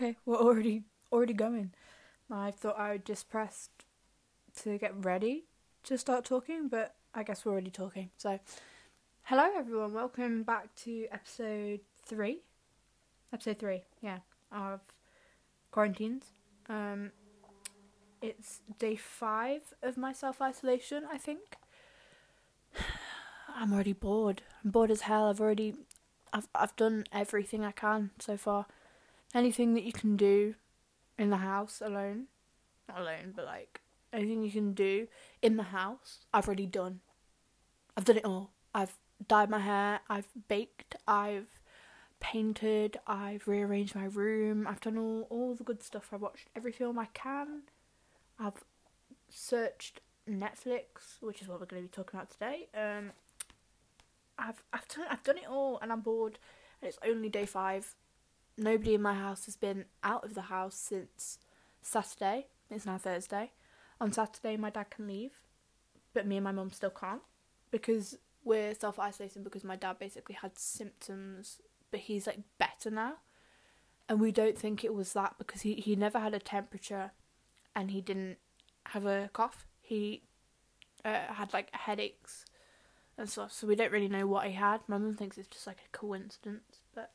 Okay, we're already already going. I thought I would just press to get ready to start talking, but I guess we're already talking. So, hello everyone, welcome back to episode three. Episode three, yeah, of quarantines. Um, it's day five of my self isolation, I think. I'm already bored. I'm bored as hell. I've already, I've I've done everything I can so far. Anything that you can do in the house alone, not alone, but like anything you can do in the house, I've already done. I've done it all. I've dyed my hair. I've baked. I've painted. I've rearranged my room. I've done all all the good stuff. I've watched every film I can. I've searched Netflix, which is what we're going to be talking about today. Um, I've I've done I've done it all, and I'm bored. And it's only day five. Nobody in my house has been out of the house since Saturday. It's now Thursday. On Saturday, my dad can leave, but me and my mum still can't because we're self isolating because my dad basically had symptoms, but he's like better now. And we don't think it was that because he, he never had a temperature and he didn't have a cough. He uh, had like headaches and stuff, so we don't really know what he had. My mum thinks it's just like a coincidence, but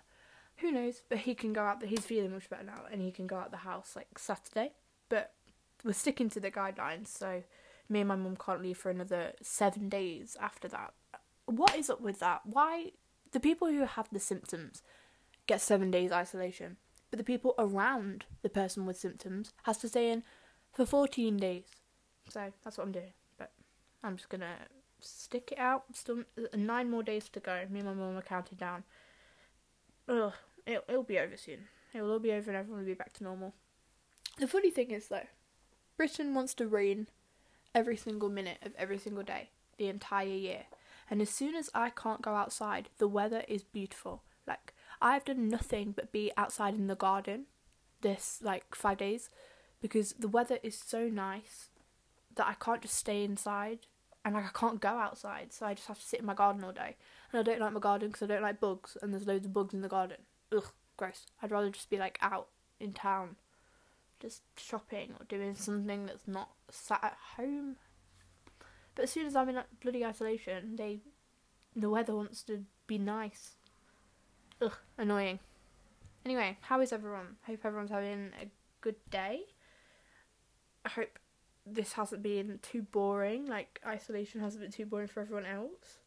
who knows? But he can go out. The, he's feeling much better now, and he can go out the house like Saturday. But we're sticking to the guidelines, so me and my mum can't leave for another seven days after that. What is up with that? Why the people who have the symptoms get seven days isolation, but the people around the person with symptoms has to stay in for fourteen days. So that's what I'm doing. But I'm just gonna stick it out. Still uh, nine more days to go. Me and my mum are counting down. Ugh, it'll, it'll be over soon. It will all be over and everyone will be back to normal. The funny thing is, though, Britain wants to rain every single minute of every single day, the entire year. And as soon as I can't go outside, the weather is beautiful. Like, I've done nothing but be outside in the garden this, like, five days because the weather is so nice that I can't just stay inside and like I can't go outside, so I just have to sit in my garden all day. And I don't like my garden because I don't like bugs, and there's loads of bugs in the garden. Ugh, gross. I'd rather just be like out in town, just shopping or doing something that's not sat at home. But as soon as I'm in like, bloody isolation, they, the weather wants to be nice. Ugh, annoying. Anyway, how is everyone? Hope everyone's having a good day. I hope this hasn't been too boring, like isolation hasn't been too boring for everyone else.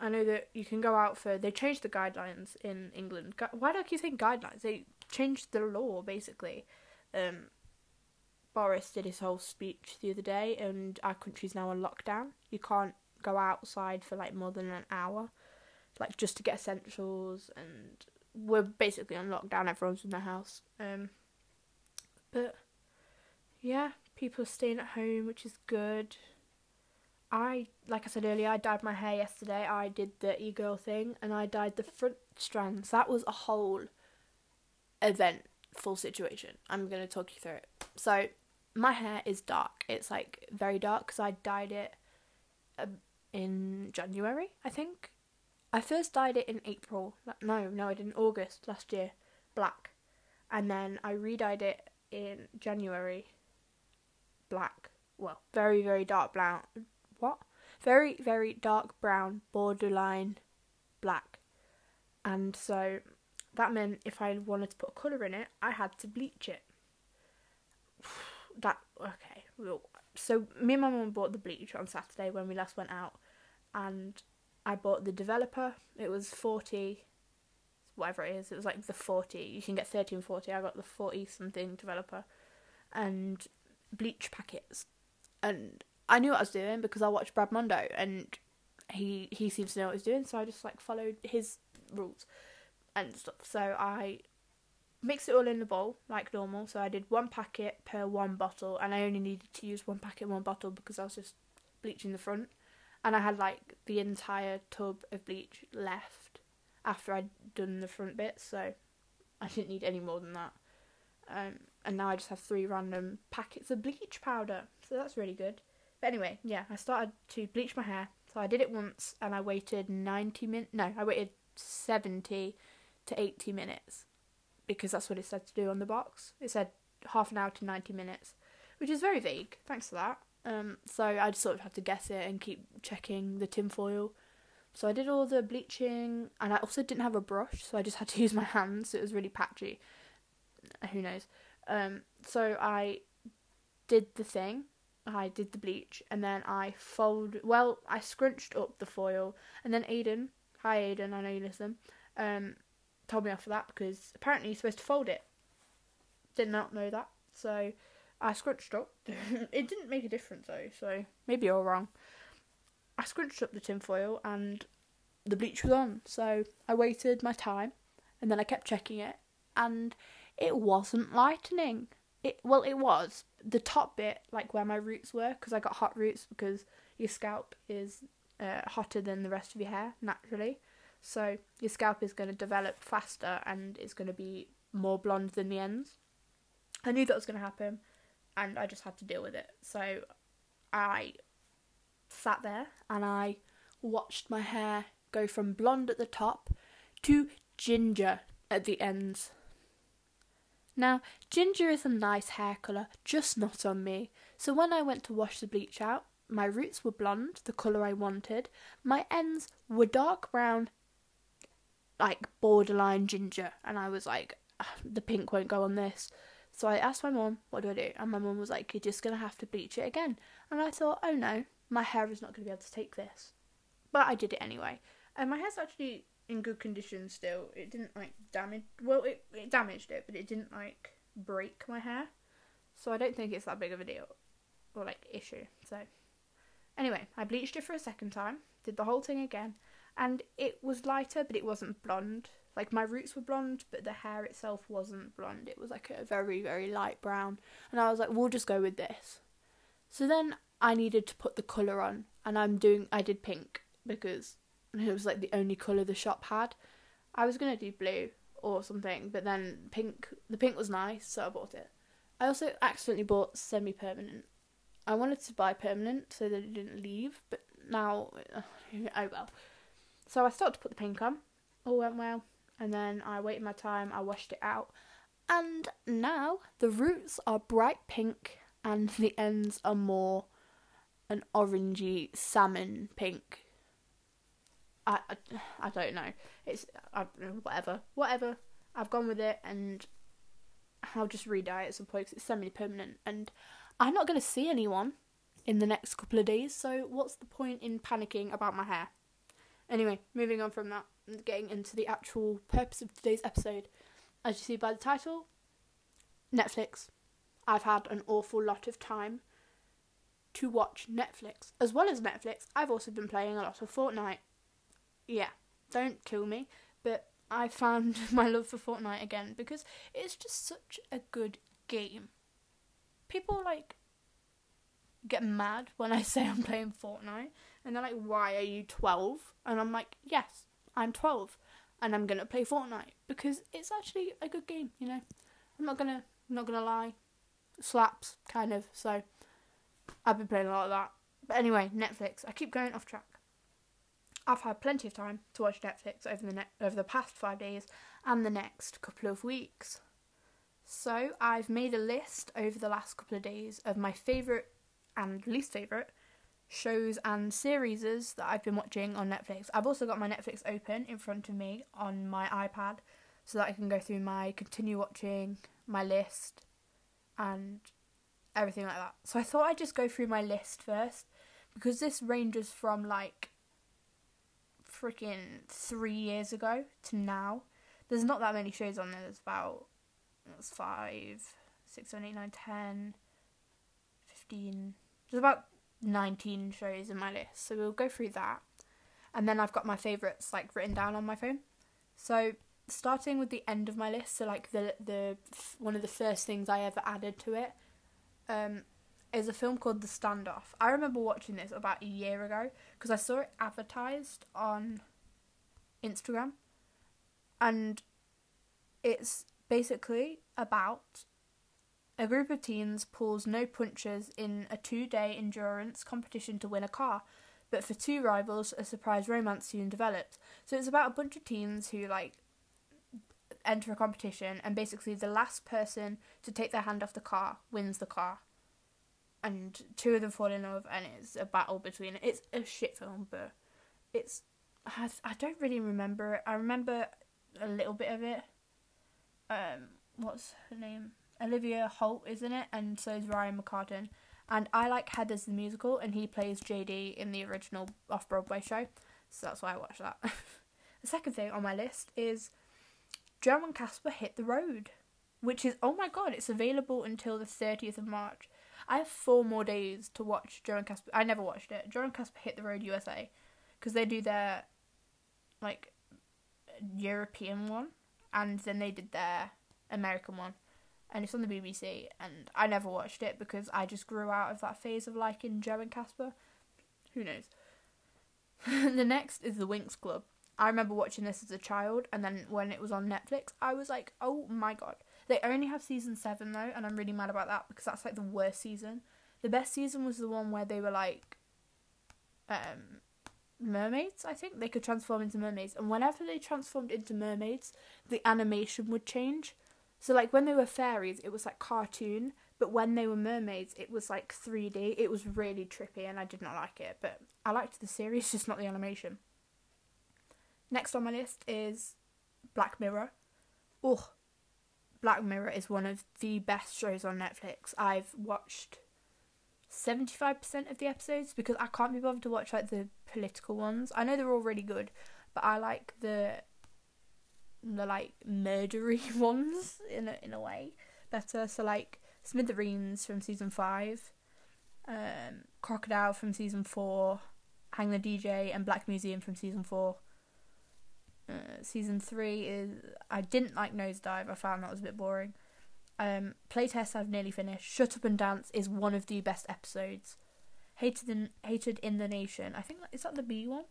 I know that you can go out for. They changed the guidelines in England. Why do I keep saying guidelines? They changed the law basically. Um, Boris did his whole speech the other day, and our country's now on lockdown. You can't go outside for like more than an hour, like just to get essentials, and we're basically on lockdown. Everyone's in their house. Um, but yeah, people are staying at home, which is good. I, like I said earlier, I dyed my hair yesterday. I did the e-girl thing, and I dyed the front strands. That was a whole event, full situation. I'm gonna talk you through it. So, my hair is dark. It's like very dark because I dyed it um, in January, I think. I first dyed it in April. No, no, I didn't. August last year, black, and then I re-dyed it in January black. Well, very, very dark brown. Very, very dark brown, borderline black. And so that meant if I wanted to put a colour in it, I had to bleach it. that, okay. So me and my mum bought the bleach on Saturday when we last went out. And I bought the developer. It was 40, whatever it is. It was like the 40. You can get 30 and 40. I got the 40 something developer. And bleach packets, and I knew what I was doing because I watched Brad Mondo, and he he seems to know what he's doing, so I just like followed his rules and stuff. So I mixed it all in the bowl like normal. So I did one packet per one bottle, and I only needed to use one packet, one bottle because I was just bleaching the front, and I had like the entire tub of bleach left after I'd done the front bit, so I didn't need any more than that. Um, and now I just have three random packets of bleach powder. So that's really good. But anyway, yeah, I started to bleach my hair. So I did it once and I waited 90 minutes. No, I waited 70 to 80 minutes because that's what it said to do on the box. It said half an hour to 90 minutes, which is very vague. Thanks for that. Um, so I just sort of had to guess it and keep checking the tinfoil. So I did all the bleaching, and I also didn't have a brush, so I just had to use my hands. It was really patchy. Who knows? Um, so I did the thing. I did the bleach, and then I fold. Well, I scrunched up the foil, and then Aiden, hi Aiden, I know you listen. Um, told me off for that because apparently you're supposed to fold it. Did not know that, so I scrunched up. it didn't make a difference though, so maybe you're wrong. I scrunched up the tinfoil and the bleach was on, so I waited my time and then I kept checking it and it wasn't lightening. It well, it was the top bit, like where my roots were, because I got hot roots because your scalp is uh, hotter than the rest of your hair naturally. So your scalp is going to develop faster and it's going to be more blonde than the ends. I knew that was going to happen and I just had to deal with it. So I sat there and I watched my hair go from blonde at the top to ginger at the ends. Now, ginger is a nice hair colour, just not on me. So when I went to wash the bleach out, my roots were blonde, the colour I wanted. My ends were dark brown, like borderline ginger. And I was like, ah, the pink won't go on this. So I asked my mum, what do I do? And my mum was like, you're just going to have to bleach it again. And I thought, oh no, my hair is not going to be able to take this. But I did it anyway. And my hair's actually in good condition still. It didn't like damage. Well, it, it damaged it, but it didn't like break my hair. So I don't think it's that big of a deal or like issue. So anyway, I bleached it for a second time, did the whole thing again, and it was lighter, but it wasn't blonde. Like my roots were blonde, but the hair itself wasn't blonde. It was like a very, very light brown. And I was like, we'll just go with this. So then I needed to put the colour on, and I'm doing, I did pink because it was like the only colour the shop had. I was gonna do blue or something, but then pink, the pink was nice, so I bought it. I also accidentally bought semi permanent. I wanted to buy permanent so that it didn't leave, but now, oh well. So I started to put the pink on. All went well and then I waited my time, I washed it out, and now the roots are bright pink and the ends are more an orangey salmon pink. I, I, don't know. It's I, don't know, whatever, whatever. I've gone with it, and I'll just re-dye it at some point because it's semi-permanent, and I'm not going to see anyone in the next couple of days. So what's the point in panicking about my hair? Anyway, moving on from that getting into the actual purpose of today's episode. As you see by the title, Netflix. I've had an awful lot of time to watch Netflix. As well as Netflix, I've also been playing a lot of Fortnite. Yeah, don't kill me, but I found my love for Fortnite again because it's just such a good game. People like get mad when I say I'm playing Fortnite and they're like, "Why are you 12?" And I'm like, "Yes, I'm 12 and I'm gonna play Fortnite because it's actually a good game. You know, I'm not gonna not gonna lie, slaps kind of. So I've been playing a lot of that. But anyway, Netflix. I keep going off track. I've had plenty of time to watch Netflix over the ne- over the past five days and the next couple of weeks. So I've made a list over the last couple of days of my favourite and least favourite shows and series that I've been watching on Netflix. I've also got my Netflix open in front of me on my iPad so that I can go through my continue watching, my list, and everything like that. So I thought I'd just go through my list first because this ranges from like freaking three years ago to now. There's not that many shows on there. There's about it's five, six, seven, eight, nine, ten, fifteen. There's about 19 shows in my list. So we'll go through that. And then I've got my favourites like written down on my phone. So starting with the end of my list, so like the the one of the first things I ever added to it, um, is a film called The Standoff. I remember watching this about a year ago because I saw it advertised on Instagram, and it's basically about a group of teens pulls no punches in a two day endurance competition to win a car, but for two rivals, a surprise romance soon develops. So it's about a bunch of teens who, like, enter a competition, and basically the last person to take their hand off the car wins the car. And two of them fall in love, and it's a battle between. It's a shit film, but it's. I, I don't really remember it. I remember a little bit of it. Um, what's her name? Olivia Holt, isn't it? And so is Ryan McCartan. And I like Heathers the musical, and he plays JD in the original off Broadway show. So that's why I watched that. the second thing on my list is Joe and Casper Hit the Road, which is, oh my god, it's available until the 30th of March. I have four more days to watch Joe and Casper. I never watched it. Joe and Casper Hit the Road USA, because they do their, like, European one, and then they did their American one and it's on the BBC. And I never watched it because I just grew out of that phase of liking Joe and Casper. Who knows? the next is the Winx Club. I remember watching this as a child, and then when it was on Netflix, I was like, oh my god. They only have season seven though, and I'm really mad about that because that's like the worst season. The best season was the one where they were like, um, mermaids. I think they could transform into mermaids, and whenever they transformed into mermaids, the animation would change. So like when they were fairies, it was like cartoon, but when they were mermaids, it was like 3D. It was really trippy, and I did not like it. But I liked the series, just not the animation. Next on my list is Black Mirror. Oh, Black Mirror is one of the best shows on Netflix. I've watched 75% of the episodes because I can't be bothered to watch like the political ones. I know they're all really good, but I like the the like murdery ones in a in a way better. So like Smithereens from season five, um, Crocodile from season four, Hang the DJ and Black Museum from season four. Uh, season three is I didn't like Nosedive. I found that was a bit boring. Um, Playtest I've nearly finished. Shut Up and Dance is one of the best episodes. Hated in Hated in the Nation. I think is that the B one.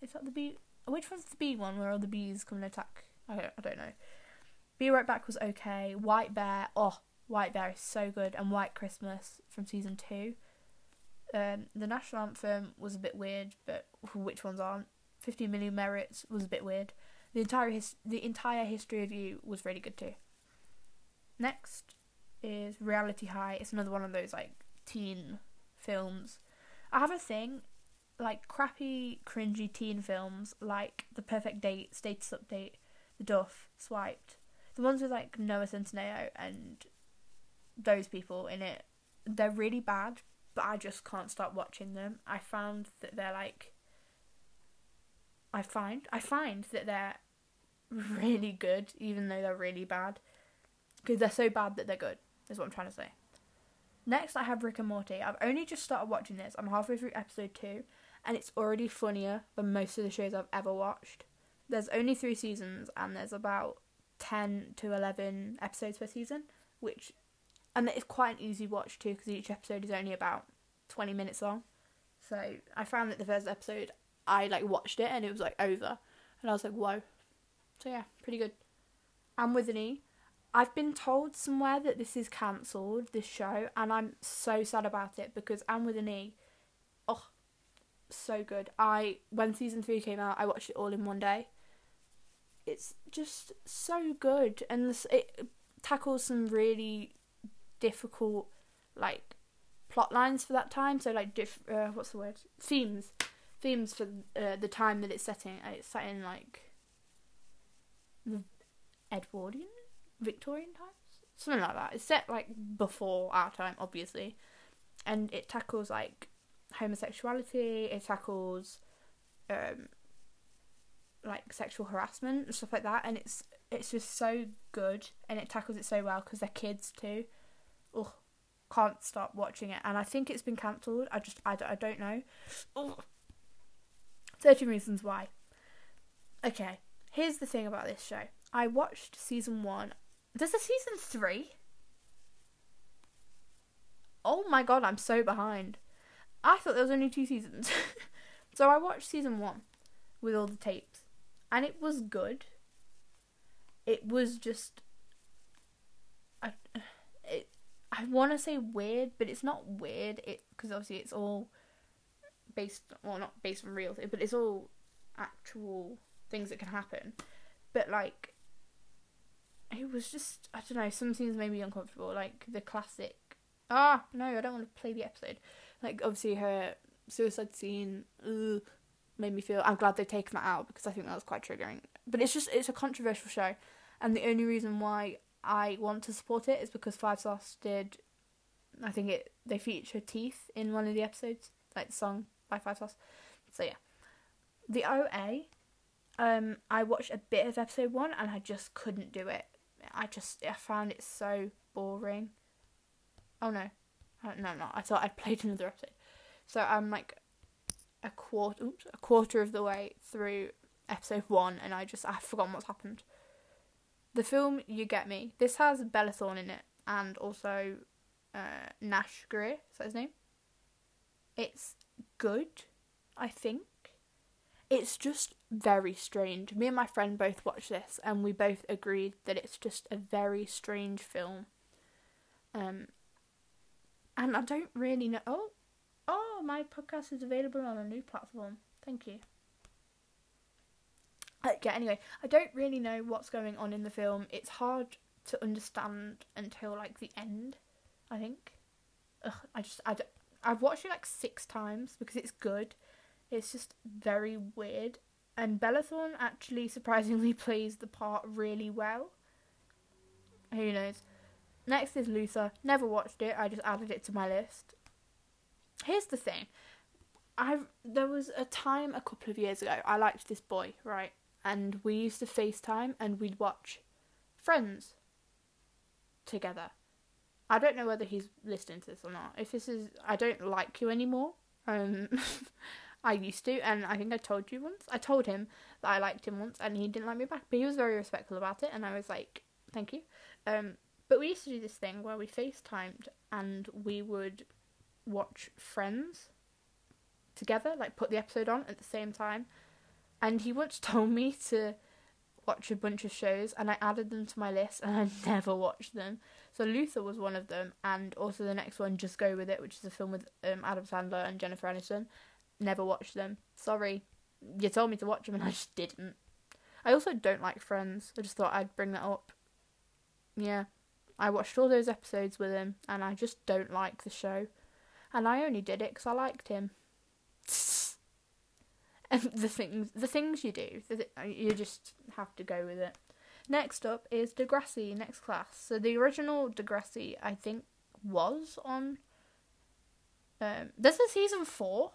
Is that the B? Which one's the B one where all the bees come and attack? I don't, I don't know. Be Right Back was okay. White Bear, oh, White Bear is so good. And White Christmas from season two. Um, the national anthem was a bit weird, but which ones aren't? 50 Million Merits was a bit weird. The entire his- the entire history of you was really good too. Next is Reality High. It's another one of those like teen films. I have a thing like crappy, cringy teen films like The Perfect Date, Status Update, The Duff, Swiped, the ones with like Noah Centineo and those people in it, they're really bad, but I just can't stop watching them. I found that they're like. I find I find that they're really good, even though they're really bad, because they're so bad that they're good. Is what I'm trying to say. Next, I have Rick and Morty. I've only just started watching this. I'm halfway through episode two, and it's already funnier than most of the shows I've ever watched. There's only three seasons, and there's about 10 to 11 episodes per season, which, and it's quite an easy watch too, because each episode is only about 20 minutes long. So I found that the first episode, I like watched it and it was like over, and I was like, whoa. So yeah, pretty good. Anne with an E. I've been told somewhere that this is cancelled, this show, and I'm so sad about it because Anne with an E, oh, so good. I when season three came out, I watched it all in one day. It's just so good, and this, it tackles some really difficult like plot lines for that time. So like diff, uh, what's the word? Themes, themes for uh, the time that it's setting. Uh, it's set in like the Edwardian, Victorian times, something like that. It's set like before our time, obviously, and it tackles like homosexuality. It tackles um, like sexual harassment and stuff like that, and it's it's just so good, and it tackles it so well because they're kids too. Oh, can't stop watching it, and I think it's been cancelled. I just I, I don't know. Oh. 13 reasons why. Okay, here's the thing about this show. I watched season one. There's a season three. Oh my god, I'm so behind. I thought there was only two seasons. so I watched season one with all the tapes, and it was good. It was just, I, it, I want to say weird, but it's not weird. It because obviously it's all based, well, not based on real things, but it's all actual things that can happen. but like it was just I don't know. Some scenes made me uncomfortable, like the classic. Ah, no, I don't want to play the episode. Like obviously her suicide scene ugh, made me feel. I'm glad they've taken that out because I think that was quite triggering. But it's just it's a controversial show, and the only reason why I want to support it is because Five Sauce did. I think it they feature Teeth in one of the episodes, like the song by Five Sauce. So yeah, the OA. Um, I watched a bit of episode one and I just couldn't do it. I just I found it so boring. Oh no, uh, no, no! I thought I'd played another episode. So I'm like a quarter, oops, a quarter of the way through episode one, and I just I've forgotten what's happened. The film, you get me. This has Bella Thorne in it, and also uh, Nash Grier. Is that his name? It's good, I think. It's just very strange. Me and my friend both watched this, and we both agreed that it's just a very strange film. Um, and I don't really know. Oh, oh, my podcast is available on a new platform. Thank you. Uh, yeah, anyway, I don't really know what's going on in the film. It's hard to understand until like the end, I think. Ugh, I just I don't, I've watched it like six times because it's good. It's just very weird, and Bella Thorne actually surprisingly plays the part really well. Who knows? Next is Luther. Never watched it. I just added it to my list. Here's the thing. I there was a time a couple of years ago I liked this boy, right? and we used to FaceTime and we'd watch Friends together. I don't know whether he's listening to this or not. If this is, I don't like you anymore. Um, I used to, and I think I told you once. I told him that I liked him once, and he didn't like me back. But he was very respectful about it, and I was like, "Thank you." Um, but we used to do this thing where we FaceTimed and we would watch Friends together, like put the episode on at the same time. And he once told me to watch a bunch of shows, and I added them to my list, and I never watched them. So Luther was one of them, and also the next one, Just Go With It, which is a film with um, Adam Sandler and Jennifer Aniston. Never watched them. Sorry. You told me to watch them, and I just didn't. I also don't like Friends. I just thought I'd bring that up. Yeah. I watched all those episodes with him, and I just don't like the show. And I only did it because I liked him. the things the things you do you just have to go with it. Next up is degrassi next class. So the original degrassi i think was on um this is season four.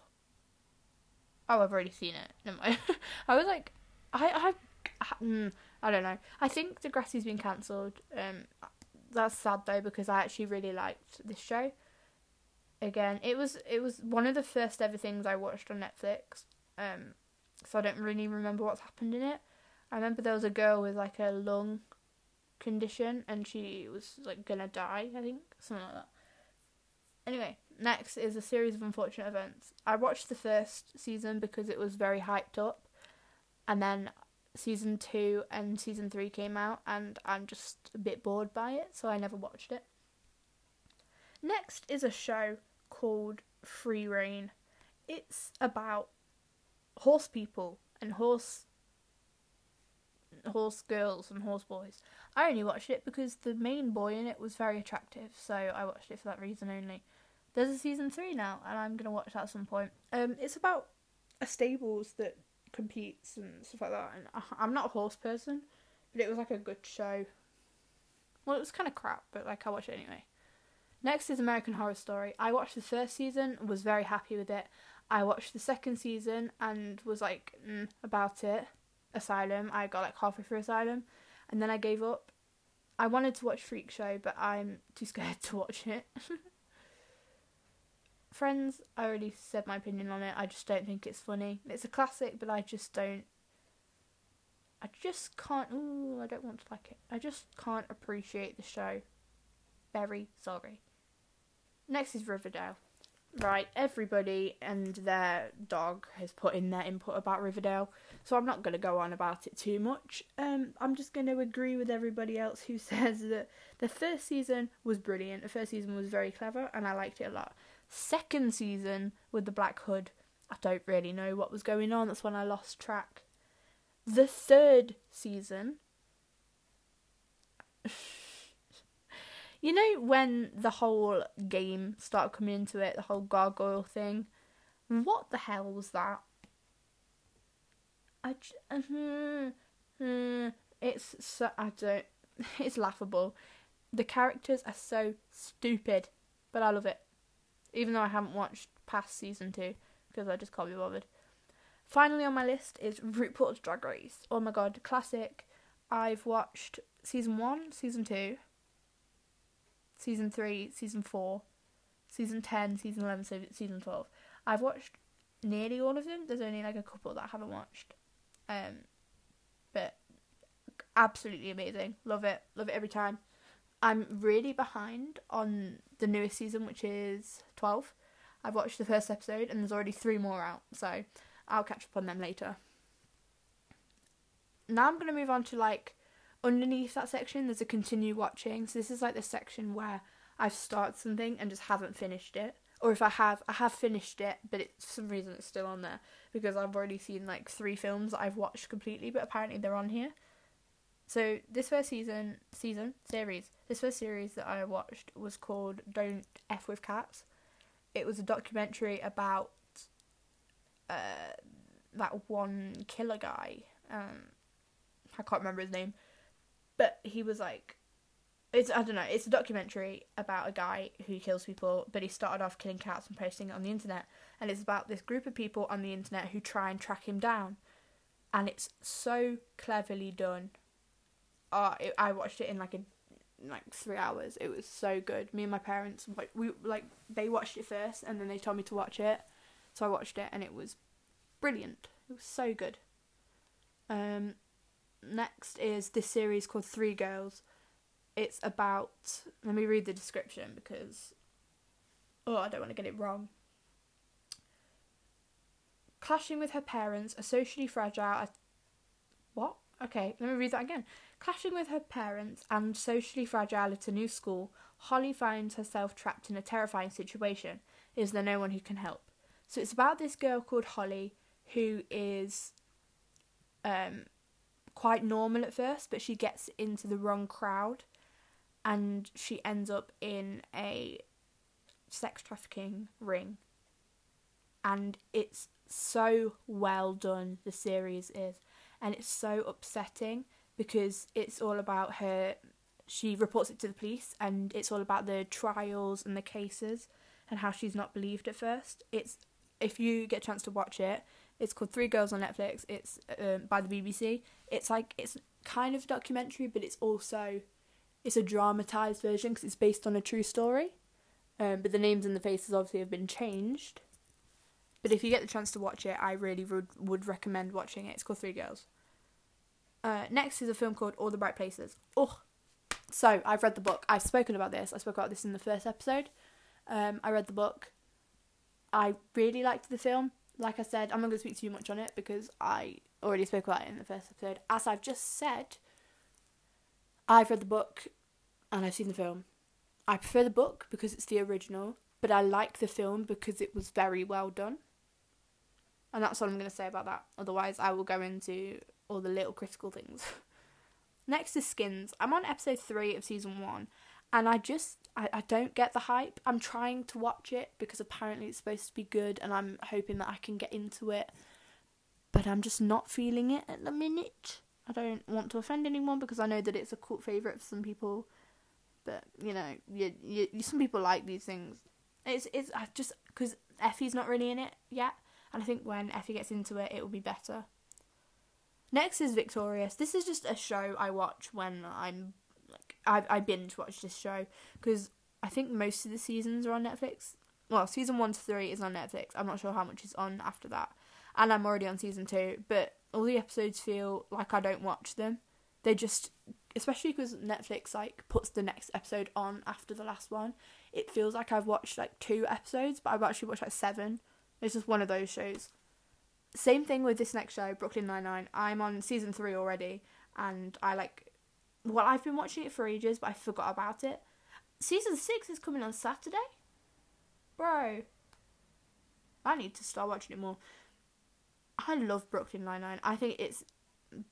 Oh i've already seen it. Never mind. i was like i i mm, i don't know. I think degrassi's been cancelled. Um that's sad though because i actually really liked this show. Again it was it was one of the first ever things i watched on netflix um, so I don't really remember what's happened in it. I remember there was a girl with like a lung condition and she was like gonna die, I think, something like that. Anyway, next is a series of unfortunate events. I watched the first season because it was very hyped up, and then season two and season three came out, and I'm just a bit bored by it, so I never watched it. Next is a show called Free Rein. It's about horse people and horse horse girls and horse boys. I only watched it because the main boy in it was very attractive, so I watched it for that reason only. There's a season three now, and I'm gonna watch that at some point. Um, it's about a stables that competes and stuff like that. And I'm not a horse person, but it was like a good show. Well, it was kind of crap, but like I watched it anyway. Next is American Horror Story. I watched the first season, was very happy with it. I watched the second season and was like mm, about it. Asylum. I got like halfway through Asylum, and then I gave up. I wanted to watch Freak Show, but I'm too scared to watch it. Friends, I already said my opinion on it. I just don't think it's funny. It's a classic, but I just don't. I just can't. Ooh, I don't want to like it. I just can't appreciate the show. Very sorry. Next is Riverdale. Right, everybody and their dog has put in their input about Riverdale, so I'm not going to go on about it too much. Um, I'm just going to agree with everybody else who says that the first season was brilliant. The first season was very clever, and I liked it a lot. Second season with the Black Hood, I don't really know what was going on. That's when I lost track. the third season. you know when the whole game started coming into it, the whole gargoyle thing. What the hell was that? I j- uh, uh, it's so I don't. It's laughable. The characters are so stupid, but I love it. Even though I haven't watched past season two because I just can't be bothered. Finally on my list is RuPaul's Drag Race. Oh my god, classic. I've watched season one, season two, season three, season four, season ten, season eleven, season twelve. I've watched nearly all of them. There's only like a couple that I haven't watched. Um, but absolutely amazing. Love it. Love it every time. I'm really behind on the newest season, which is 12. I've watched the first episode and there's already three more out, so I'll catch up on them later. Now I'm going to move on to like underneath that section, there's a continue watching. So this is like the section where I've started something and just haven't finished it. Or if I have, I have finished it, but it, for some reason it's still on there because I've already seen like three films that I've watched completely, but apparently they're on here. So this first season, season series, this first series that I watched was called "Don't F with Cats." It was a documentary about uh, that one killer guy. Um, I can't remember his name, but he was like, it's I don't know. It's a documentary about a guy who kills people, but he started off killing cats and posting it on the internet, and it's about this group of people on the internet who try and track him down, and it's so cleverly done. Uh, it, I watched it in like a like three hours. It was so good. Me and my parents, like we like they watched it first, and then they told me to watch it, so I watched it, and it was brilliant. It was so good. Um, next is this series called Three Girls. It's about. Let me read the description because. Oh, I don't want to get it wrong. Clashing with her parents, a socially fragile. What? Okay, let me read that again. Clashing with her parents and socially fragile at a new school, Holly finds herself trapped in a terrifying situation. Is there no one who can help? So it's about this girl called Holly who is um, quite normal at first, but she gets into the wrong crowd and she ends up in a sex trafficking ring. And it's so well done, the series is. And it's so upsetting because it's all about her. She reports it to the police, and it's all about the trials and the cases and how she's not believed at first. It's if you get a chance to watch it, it's called Three Girls on Netflix. It's um, by the BBC. It's like it's kind of a documentary, but it's also it's a dramatized version because it's based on a true story. Um, but the names and the faces obviously have been changed. But if you get the chance to watch it, I really would would recommend watching it. It's called Three Girls. Uh, next is a film called All the Bright Places. Oh, so I've read the book. I've spoken about this. I spoke about this in the first episode. Um, I read the book. I really liked the film like I said, I'm not going to speak too much on it because I already spoke about it in the first episode. As I've just said, I've read the book and I've seen the film. I prefer the book because it's the original, but I like the film because it was very well done. And that's all I'm going to say about that. Otherwise, I will go into all the little critical things. Next is Skins. I'm on episode 3 of season 1, and I just I, I don't get the hype. I'm trying to watch it because apparently it's supposed to be good and I'm hoping that I can get into it. But I'm just not feeling it at the minute. I don't want to offend anyone because I know that it's a cult favourite for some people. But, you know, you, you, some people like these things. It's, it's just because Effie's not really in it yet. And I think when Effie gets into it, it will be better. Next is Victorious. This is just a show I watch when I'm I I binge watched this show because I think most of the seasons are on Netflix. Well, season one to three is on Netflix. I'm not sure how much is on after that, and I'm already on season two. But all the episodes feel like I don't watch them. They just, especially because Netflix like puts the next episode on after the last one. It feels like I've watched like two episodes, but I've actually watched like seven. It's just one of those shows. Same thing with this next show, Brooklyn Nine Nine. I'm on season three already, and I like well, I've been watching it for ages, but I forgot about it. Season 6 is coming on Saturday? Bro. I need to start watching it more. I love Brooklyn Nine-Nine. I think it's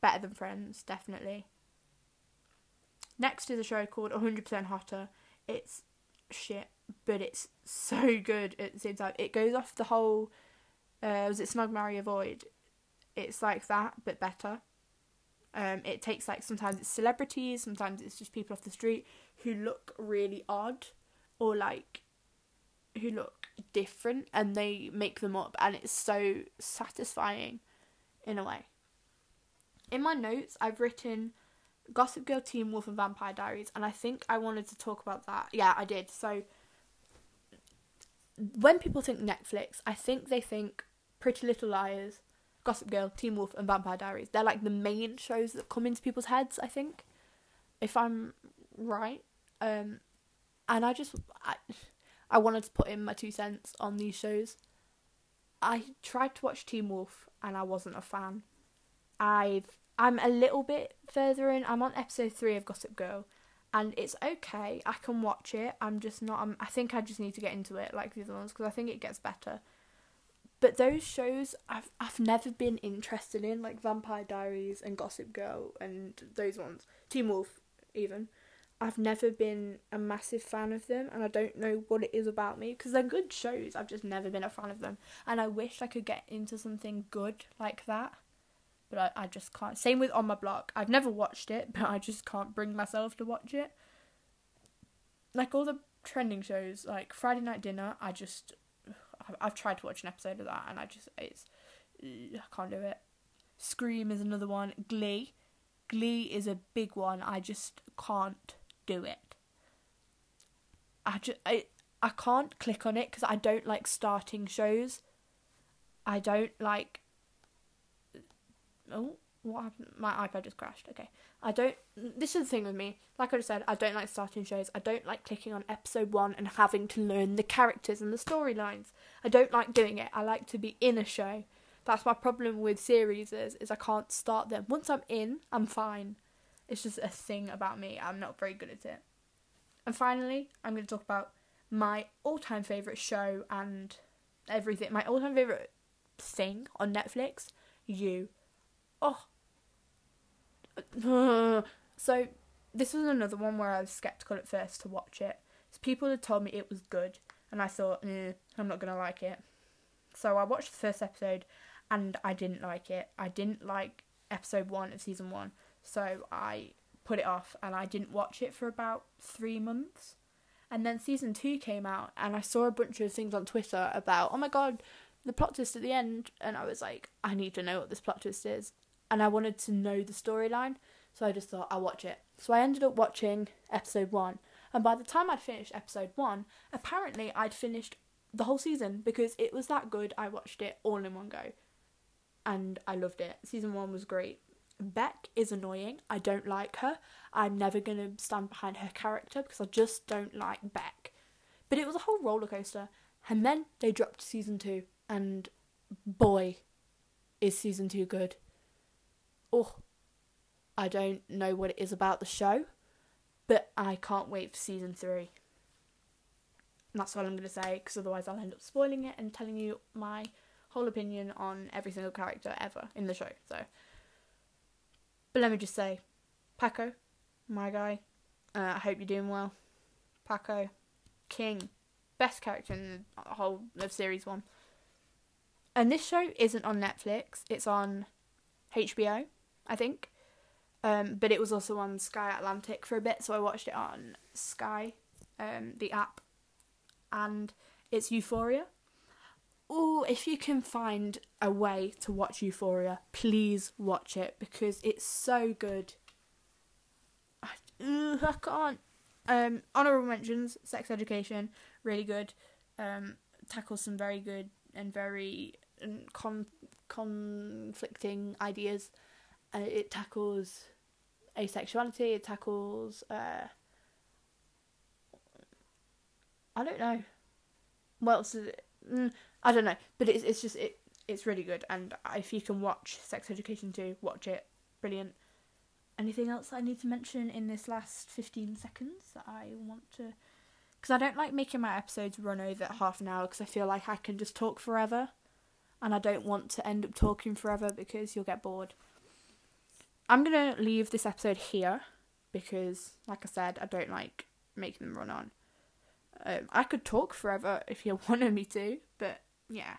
better than Friends, definitely. Next is a show called 100% Hotter. It's shit, but it's so good the same time. It goes off the whole, uh, was it Snog Marry Avoid? It's like that, but better. Um, it takes like sometimes it's celebrities, sometimes it's just people off the street who look really odd or like who look different and they make them up and it's so satisfying in a way. In my notes, I've written Gossip Girl, Teen Wolf, and Vampire Diaries, and I think I wanted to talk about that. Yeah, I did. So, when people think Netflix, I think they think Pretty Little Liars, Gossip Girl, Teen Wolf, and Vampire Diaries. They're like the main shows that come into people's heads, I think, if I'm right. Um, and I just, I, I wanted to put in my two cents on these shows. I tried to watch Teen Wolf and I wasn't a fan. I've I'm a little bit further in. I'm on episode three of Gossip Girl, and it's okay. I can watch it. I'm just not. I'm, I think I just need to get into it like the other ones because I think it gets better. But those shows I've I've never been interested in, like Vampire Diaries and Gossip Girl and those ones. Teen Wolf, even. I've never been a massive fan of them, and I don't know what it is about me because they're good shows. I've just never been a fan of them, and I wish I could get into something good like that but I, I just can't. Same with On My Block. I've never watched it, but I just can't bring myself to watch it. Like all the trending shows, like Friday Night Dinner, I just. I've tried to watch an episode of that and I just. It's. I can't do it. Scream is another one. Glee. Glee is a big one. I just can't do it. I just. I, I can't click on it because I don't like starting shows. I don't like Oh, what happened? My iPad just crashed. Okay. I don't. This is the thing with me. Like I just said, I don't like starting shows. I don't like clicking on episode one and having to learn the characters and the storylines. I don't like doing it. I like to be in a show. That's my problem with series is, is I can't start them. Once I'm in, I'm fine. It's just a thing about me. I'm not very good at it. And finally, I'm going to talk about my all-time favorite show and everything. My all-time favorite thing on Netflix. You oh. so this was another one where I was skeptical at first to watch it. So people had told me it was good, and I thought, eh, I'm not gonna like it. So I watched the first episode, and I didn't like it. I didn't like episode one of season one, so I put it off, and I didn't watch it for about three months. And then season two came out, and I saw a bunch of things on Twitter about, oh my god, the plot twist at the end, and I was like, I need to know what this plot twist is and I wanted to know the storyline, so I just thought I'll watch it. So I ended up watching episode one, and by the time I'd finished episode one, apparently I'd finished the whole season because it was that good. I watched it all in one go, and I loved it. Season one was great. Beck is annoying. I don't like her. I'm never gonna stand behind her character because I just don't like Beck. But it was a whole roller coaster, and then they dropped season two, and boy, is season two good oh, I don't know what it is about the show, but I can't wait for season three. And that's all I'm going to say, because otherwise I'll end up spoiling it and telling you my whole opinion on every single character ever in the show. So, but let me just say, Paco, my guy, uh, I hope you're doing well. Paco, King, best character in the whole of series one. And this show isn't on Netflix; it's on HBO. I think. Um, but it was also on Sky Atlantic for a bit, so I watched it on Sky, um, the app, and it's Euphoria. Oh, if you can find a way to watch Euphoria, please watch it because it's so good. I, ugh, I can't. Um, honorable mentions: Sex Education, really good. Um, tackles some very good and very um, con- conflicting ideas uh, it tackles asexuality. It tackles. Uh, I don't know. What else? Mm, I don't know, but it's it's just it it's really good. And if you can watch Sex Education too, watch it. Brilliant. Anything else I need to mention in this last fifteen seconds that I want to? Because I don't like making my episodes run over half an hour because I feel like I can just talk forever, and I don't want to end up talking forever because you'll get bored. I'm gonna leave this episode here because, like I said, I don't like making them run on. Um, I could talk forever if you wanted me to, but yeah.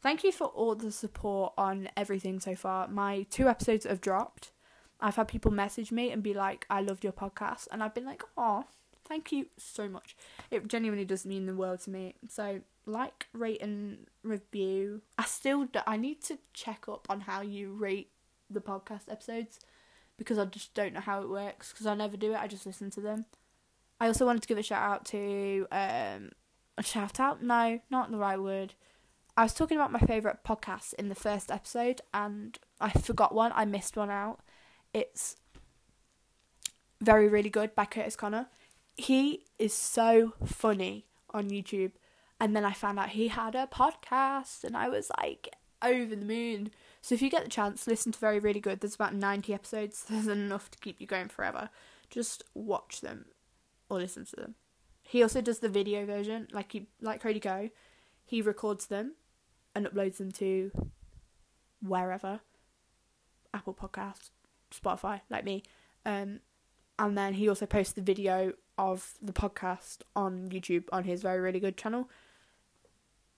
Thank you for all the support on everything so far. My two episodes have dropped. I've had people message me and be like, I loved your podcast. And I've been like, oh, thank you so much. It genuinely does mean the world to me. So, like, rate, and review. I still do, I need to check up on how you rate the podcast episodes because I just don't know how it works because I never do it. I just listen to them. I also wanted to give a shout out to um a shout out. No, not the right word. I was talking about my favorite podcasts in the first episode, and I forgot one. I missed one out. It's very really good by Curtis Conner. He is so funny on YouTube, and then I found out he had a podcast, and I was like over the moon. So if you get the chance, listen to Very Really Good. There's about 90 episodes. There's enough to keep you going forever. Just watch them or listen to them. He also does the video version, like he like Cody Ko. He records them and uploads them to wherever, Apple Podcasts, Spotify, like me. Um, and then he also posts the video of the podcast on YouTube on his very really good channel.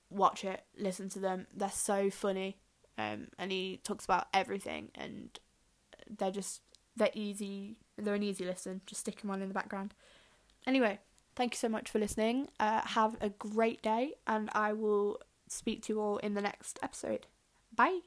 Watch it, listen to them. They're so funny. Um, and he talks about everything, and they're just they're easy. They're an easy listen. Just stick them on in the background. Anyway, thank you so much for listening. Uh, have a great day, and I will speak to you all in the next episode. Bye.